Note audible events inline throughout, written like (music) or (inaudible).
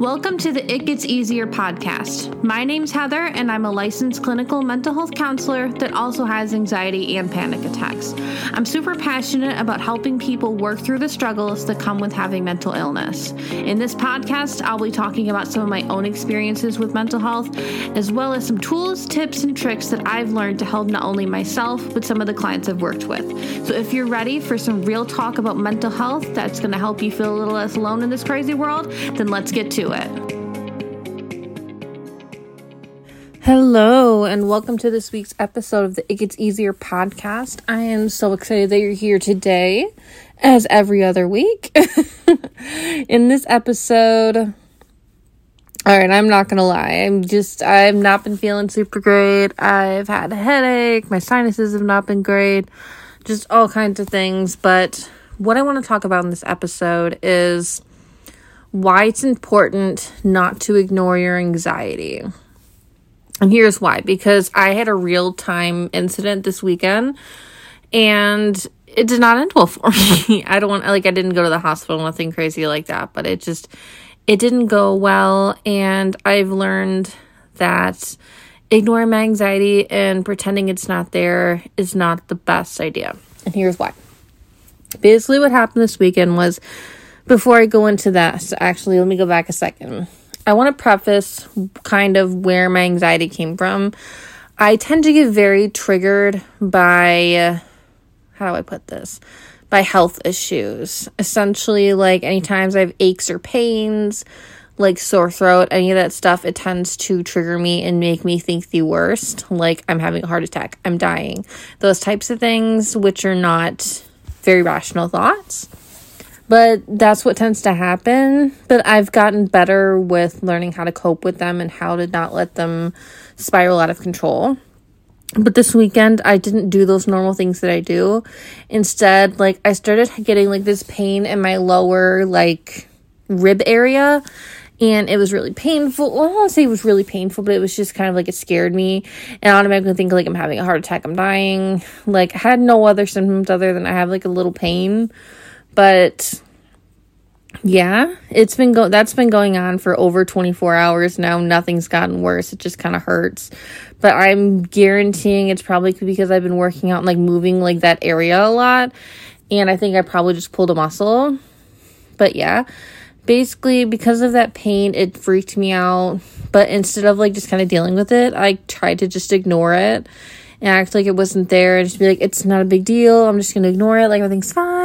Welcome to the It Gets Easier podcast. My name's Heather, and I'm a licensed clinical mental health counselor that also has anxiety and panic attacks. I'm super passionate about helping people work through the struggles that come with having mental illness. In this podcast, I'll be talking about some of my own experiences with mental health, as well as some tools, tips, and tricks that I've learned to help not only myself, but some of the clients I've worked with. So if you're ready for some real talk about mental health that's going to help you feel a little less alone in this crazy world, then let's get to it. Hello, and welcome to this week's episode of the It Gets Easier podcast. I am so excited that you're here today, as every other week. (laughs) In this episode, all right, I'm not gonna lie. I'm just, I've not been feeling super great. I've had a headache. My sinuses have not been great. Just all kinds of things. But what I want to talk about in this episode is why it's important not to ignore your anxiety. And here's why because I had a real time incident this weekend and it did not end well for (laughs) me. I don't want, like, I didn't go to the hospital, nothing crazy like that, but it just, it didn't go well. And I've learned that ignoring my anxiety and pretending it's not there is not the best idea. And here's why. Basically, what happened this weekend was before I go into that, actually, let me go back a second. I want to preface kind of where my anxiety came from. I tend to get very triggered by, how do I put this? By health issues. Essentially, like any times I have aches or pains, like sore throat, any of that stuff, it tends to trigger me and make me think the worst. Like I'm having a heart attack, I'm dying. Those types of things, which are not very rational thoughts. But that's what tends to happen. But I've gotten better with learning how to cope with them and how to not let them spiral out of control. But this weekend, I didn't do those normal things that I do. Instead, like, I started getting like this pain in my lower, like, rib area and it was really painful. Well, I don't want to say it was really painful, but it was just kind of like it scared me, and I automatically think like I'm having a heart attack, I'm dying. Like I had no other symptoms other than I have like a little pain, but yeah, it's been go that's been going on for over 24 hours now. Nothing's gotten worse. It just kind of hurts. But I'm guaranteeing it's probably because I've been working out and like moving like that area a lot. And I think I probably just pulled a muscle. But yeah, basically because of that pain it freaked me out but instead of like just kind of dealing with it i tried to just ignore it and act like it wasn't there and just be like it's not a big deal i'm just gonna ignore it like everything's fine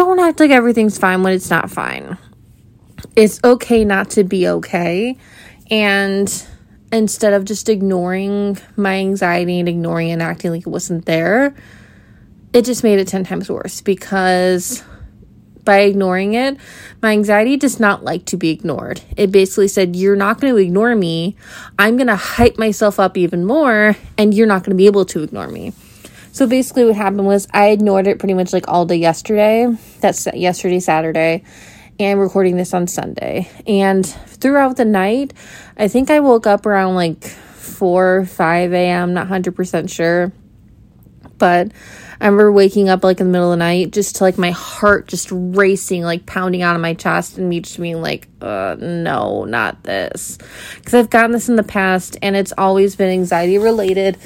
don't act like everything's fine when it's not fine it's okay not to be okay and instead of just ignoring my anxiety and ignoring and acting like it wasn't there it just made it 10 times worse because by ignoring it, my anxiety does not like to be ignored. It basically said, You're not going to ignore me. I'm going to hype myself up even more, and you're not going to be able to ignore me. So basically, what happened was I ignored it pretty much like all day yesterday. That's yesterday, Saturday, and recording this on Sunday. And throughout the night, I think I woke up around like 4 5 a.m., not 100% sure. But I remember waking up like in the middle of the night just to like my heart just racing, like pounding out of my chest, and me just being like, uh, no, not this. Because I've gotten this in the past and it's always been anxiety related.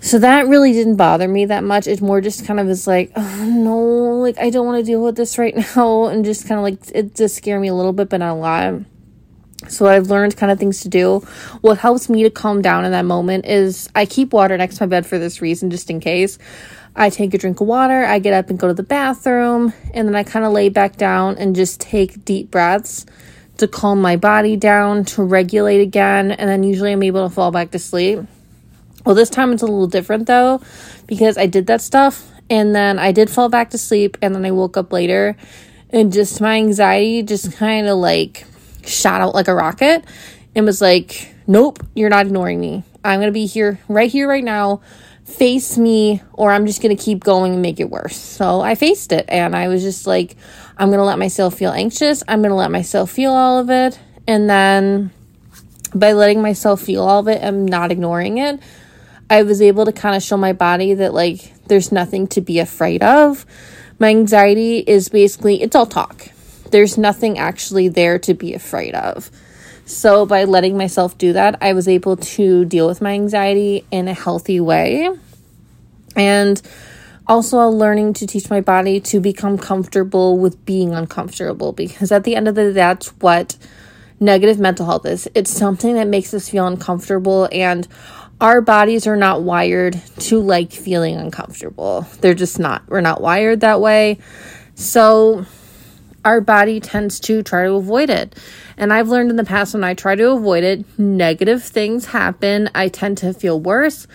So that really didn't bother me that much. It's more just kind of is like, oh no, like I don't want to deal with this right (laughs) now. And just kind of like, it does scare me a little bit, but not a lot. So I've learned kind of things to do. What helps me to calm down in that moment is I keep water next to my bed for this reason, just in case. I take a drink of water, I get up and go to the bathroom, and then I kind of lay back down and just take deep breaths to calm my body down, to regulate again, and then usually I'm able to fall back to sleep. Well, this time it's a little different though, because I did that stuff and then I did fall back to sleep, and then I woke up later, and just my anxiety just kind of like shot out like a rocket and was like, Nope, you're not ignoring me. I'm gonna be here right here, right now face me or I'm just going to keep going and make it worse. So I faced it and I was just like, I'm going to let myself feel anxious. I'm going to let myself feel all of it. And then by letting myself feel all of it and not ignoring it, I was able to kind of show my body that like there's nothing to be afraid of. My anxiety is basically, it's all talk. there's nothing actually there to be afraid of. So, by letting myself do that, I was able to deal with my anxiety in a healthy way. And also learning to teach my body to become comfortable with being uncomfortable because at the end of the day, that's what negative mental health is. It's something that makes us feel uncomfortable, and our bodies are not wired to like feeling uncomfortable. They're just not. We're not wired that way. So, our body tends to try to avoid it. And I've learned in the past when I try to avoid it, negative things happen. I tend to feel worse.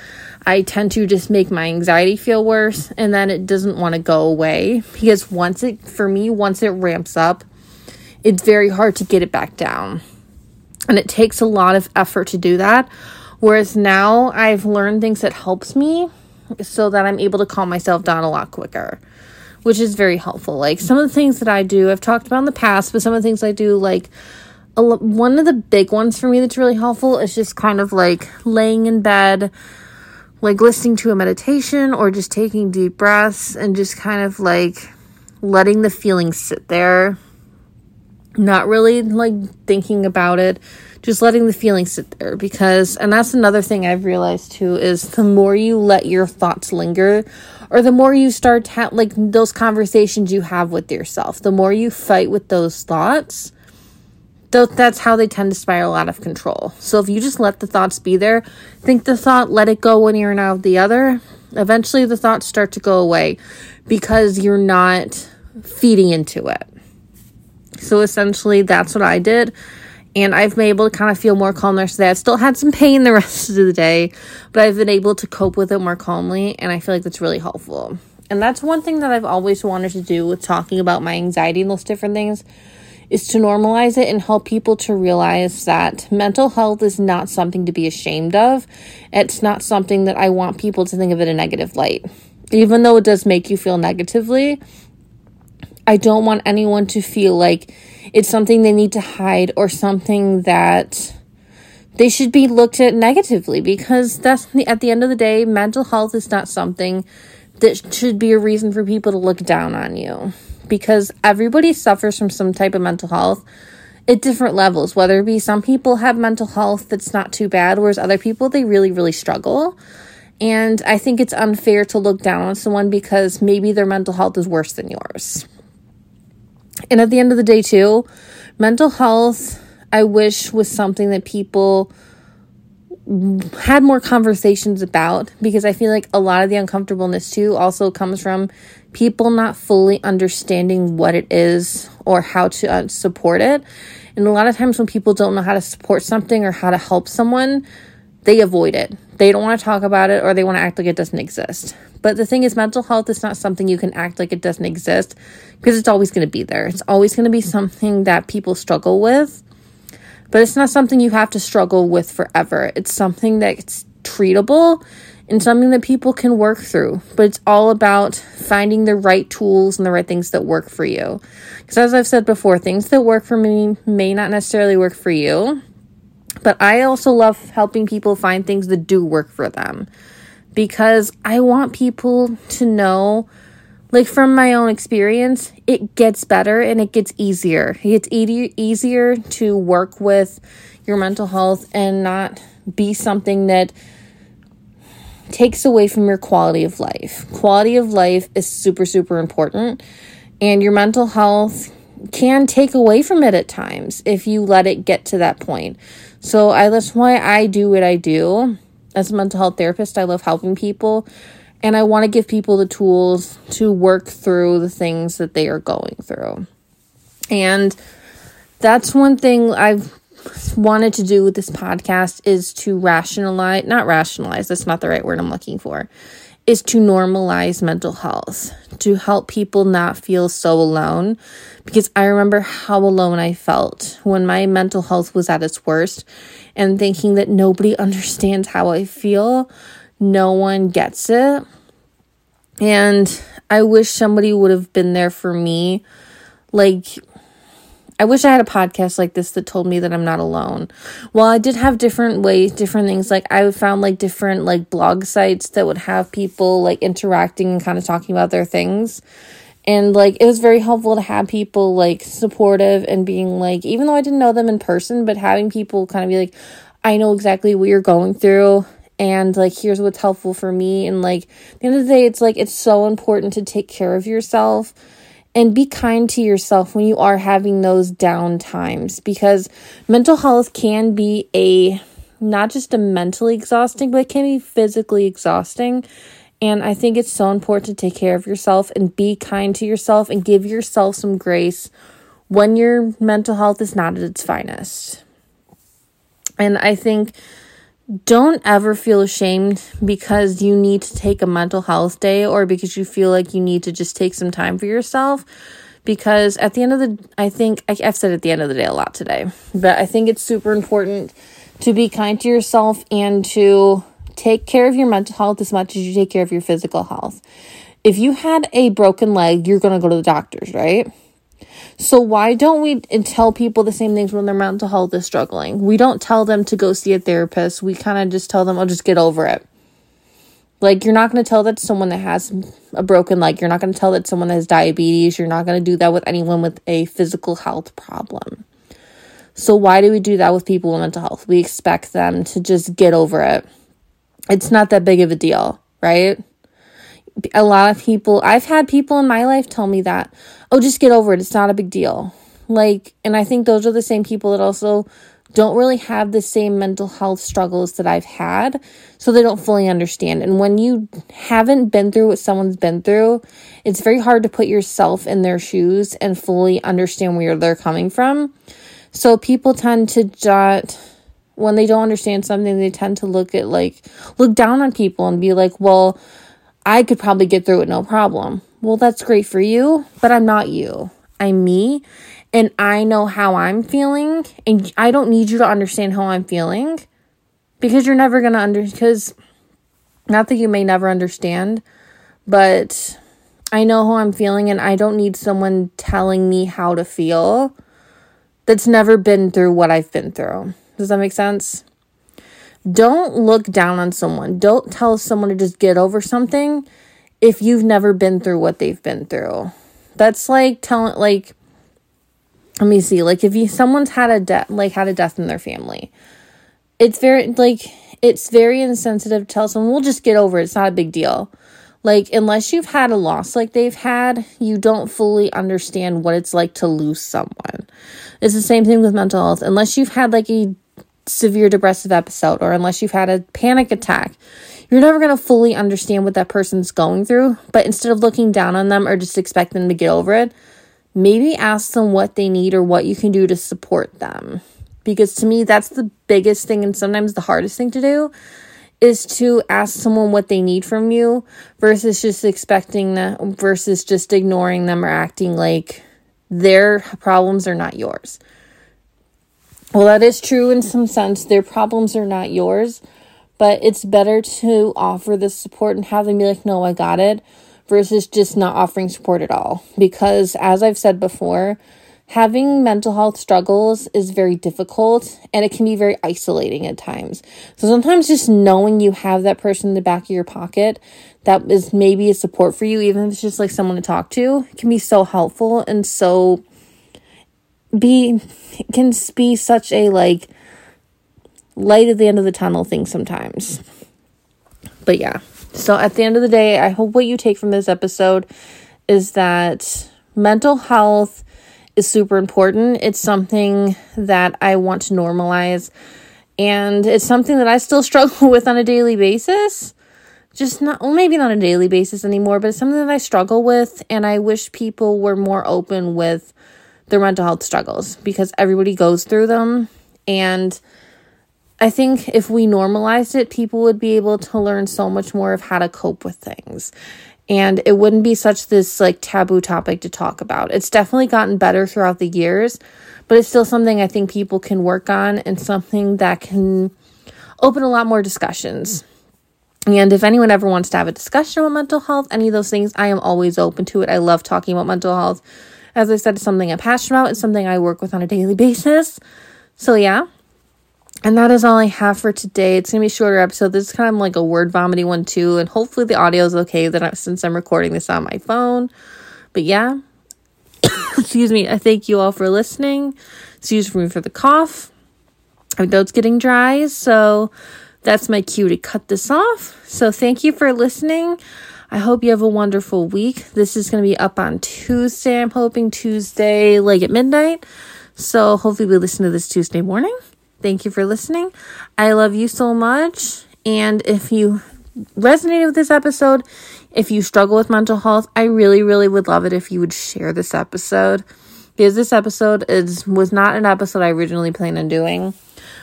I tend to just make my anxiety feel worse. And then it doesn't want to go away because once it, for me, once it ramps up, it's very hard to get it back down. And it takes a lot of effort to do that. Whereas now I've learned things that helps me so that I'm able to calm myself down a lot quicker, which is very helpful. Like some of the things that I do, I've talked about in the past, but some of the things I do, like one of the big ones for me that's really helpful is just kind of like laying in bed, like listening to a meditation or just taking deep breaths and just kind of like letting the feelings sit there not really like thinking about it, just letting the feelings sit there because and that's another thing I've realized too is the more you let your thoughts linger or the more you start to have like those conversations you have with yourself, the more you fight with those thoughts, th- that's how they tend to spiral out of control. So if you just let the thoughts be there, think the thought, let it go one ear and out of the other, eventually the thoughts start to go away because you're not feeding into it. So essentially, that's what I did. And I've been able to kind of feel more calm there today. I've still had some pain the (laughs) rest of the day, but I've been able to cope with it more calmly. And I feel like that's really helpful. And that's one thing that I've always wanted to do with talking about my anxiety and those different things is to normalize it and help people to realize that mental health is not something to be ashamed of. It's not something that I want people to think of in a negative light. Even though it does make you feel negatively, I don't want anyone to feel like it's something they need to hide or something that they should be looked at negatively because that's at the end of the day, mental health is not something that should be a reason for people to look down on you because everybody suffers from some type of mental health at different levels, whether it be some people have mental health that's not too bad, whereas other people they really, really struggle. And I think it's unfair to look down on someone because maybe their mental health is worse than yours. And at the end of the day, too, mental health, I wish was something that people had more conversations about because I feel like a lot of the uncomfortableness too also comes from people not fully understanding what it is or how to uh, support it. And a lot of times when people don't know how to support something or how to help someone, they avoid it. They don't want to talk about it or they want to act like it doesn't exist. But the thing is, mental health is not something you can act like it doesn't exist because it's always going to be there. It's always going to be something that people struggle with. But it's not something you have to struggle with forever. It's something that's treatable and something that people can work through. But it's all about finding the right tools and the right things that work for you. Because as I've said before, things that work for me may not necessarily work for you. But I also love helping people find things that do work for them because I want people to know, like from my own experience, it gets better and it gets easier. It's e- easier to work with your mental health and not be something that takes away from your quality of life. Quality of life is super, super important, and your mental health can take away from it at times if you let it get to that point. So I that's why I do what I do. As a mental health therapist, I love helping people and I want to give people the tools to work through the things that they are going through. And that's one thing I've wanted to do with this podcast is to rationalize, not rationalize, that's not the right word I'm looking for, is to normalize mental health, to help people not feel so alone. Because I remember how alone I felt when my mental health was at its worst and thinking that nobody (laughs) understands how I feel, no one gets it. And I wish somebody would have been there for me. Like, I wish I had a podcast like this that told me that I'm not alone. Well, I did have different ways, different things. Like I found like different like blog sites that would have people like interacting and kind of talking about their things. And like it was very helpful to have people like supportive and being like, even though I didn't know them in person, but having people kind of be like, I know exactly what you're going through and like here's what's helpful for me and like the end of the day it's like it's so important to take care of yourself and be kind to yourself when you are having those down times because mental health can be a not just a mentally exhausting but it can be physically exhausting. And i think it's so important to take care of yourself and be kind to yourself and give yourself some grace when your mental health is not at its finest. And i think don't ever feel ashamed because you need to take a mental health day or because you feel like you need to just take some time for yourself. Because at the end of the, I think I've said at the end of the day a lot today, but I think it's super important to be kind to yourself and to take care of your mental health as much as you take care of your physical health. If you had a broken leg, you're going to go to the doctors, right? So why don't we tell people the same things when their mental health is struggling? We don't tell them to go see a therapist. We kind of just tell them, "I'll oh, just get over it." Like you're not going to tell that to someone that has a broken leg. You're not going to tell that someone that has diabetes. You're not going to do that with anyone with a physical health problem. So why do we do that with people with mental health? We expect them to just get over it. It's not that big of a deal, right? A lot of people, I've had people in my life tell me that, oh, just get over it. It's not a big deal. Like, and I think those are the same people that also don't really have the same mental health struggles that I've had, so they don't fully understand. And when you haven't been through what someone's been through, it's very hard to put yourself in their shoes and fully understand where they're coming from. So people tend to just when they don't understand something, they tend to look at like look down on people and be like, "Well, I could probably get through it no problem. Well, that's great for you, but I'm not you. I'm me, and I know how I'm feeling, and I don't need you to understand how I'm feeling because you're never going to under because not that you may never understand, but I know how I'm feeling and I don't need someone telling me how to feel that's never been through what I've been through. Does that make sense? Don't look down on someone. Don't tell someone to just get over something if you've never been through what they've been through. That's like telling like let me see, like if you someone's had a death like had a death in their family. It's very like it's very insensitive to tell someone, we'll just get over it. It's not a big deal. Like, unless you've had a loss like they've had, you don't fully understand what it's like to lose someone. It's the same thing with mental health. Unless you've had like a severe depressive episode or unless you've had a panic attack. You're never going to fully understand what that person's going through, but instead of looking down on them or just expect them to get over it, maybe ask them what they need or what you can do to support them. Because to me, that's the biggest thing and sometimes the hardest thing to do is to ask someone what they need from you versus just expecting that versus just ignoring them or acting like their problems are not yours. Well, that is true in some sense. Their problems are not yours, but it's better to offer the support and have them be like, no, I got it, versus just not offering support at all. Because as I've said before, having mental health struggles is very difficult and it can be very isolating at times. So sometimes just knowing you have that person in the back of your pocket that is maybe a support for you, even if it's just like someone to talk to, can be so helpful and so be can be such a like light at the end of the tunnel thing sometimes. But yeah. So at the end of the day, I hope what you take from this episode is that mental health is super important. It's something that I want to normalize and it's something that I still (laughs) struggle with on a daily basis. Just not, well, maybe not a daily basis anymore, but it's something that I struggle with, and I wish people were more open with their mental health struggles because everybody goes through them. And I think if we normalized it, people would be able to learn so much more of how to cope with things. And it wouldn't be such this like taboo topic to talk about. It's definitely gotten better throughout the years, but it's still something I think people can work on and something that can open a lot more discussions. And if anyone ever wants to have a discussion about mental health, any of those things, I am always open to it. I love talking about mental health. As I said, it's something I'm passionate about. It's something I work with on a daily basis. So, yeah. And that is all I have for today. It's gonna be a shorter episode. This is kind of like a word vomiting one too, and hopefully the audio is okay. That I, since I'm recording this on my phone, But yeah, (coughs) excuse me, I thank you all for listening. Excuse me for the cough. My throat's getting dry, so that's my cue to cut this off. So thank you for listening. I hope you have a wonderful week. This is going to be up on Tuesday. I'm hoping Tuesday, like at midnight. So hopefully we listen to this Tuesday morning. Thank you for listening. I love you so much. And if you resonated with this episode, if you struggle with mental health, I really, really would love it if you would share this episode. Because this episode is was not an episode I originally planned on doing,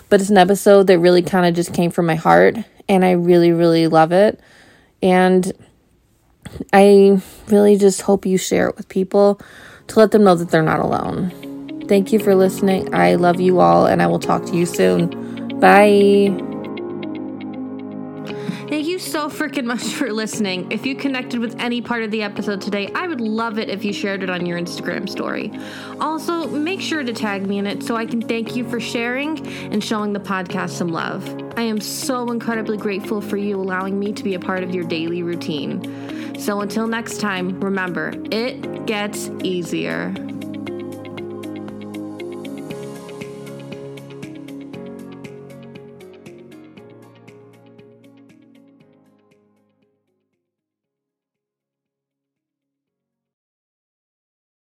but it's an episode that really kind of just came from my heart, and I really, really love it. And I really just hope you share it with people to let them know that they're not alone. Thank you for listening. I love you all, and I will talk to you soon. Bye. Thank you so freaking much for listening. If you connected with any part of the episode today, I would love it if you shared it on your Instagram story. Also, make sure to tag me in it so I can thank you for sharing and showing the podcast some love. I am so incredibly grateful for you allowing me to be a part of your daily routine. So until next time, remember, it gets easier.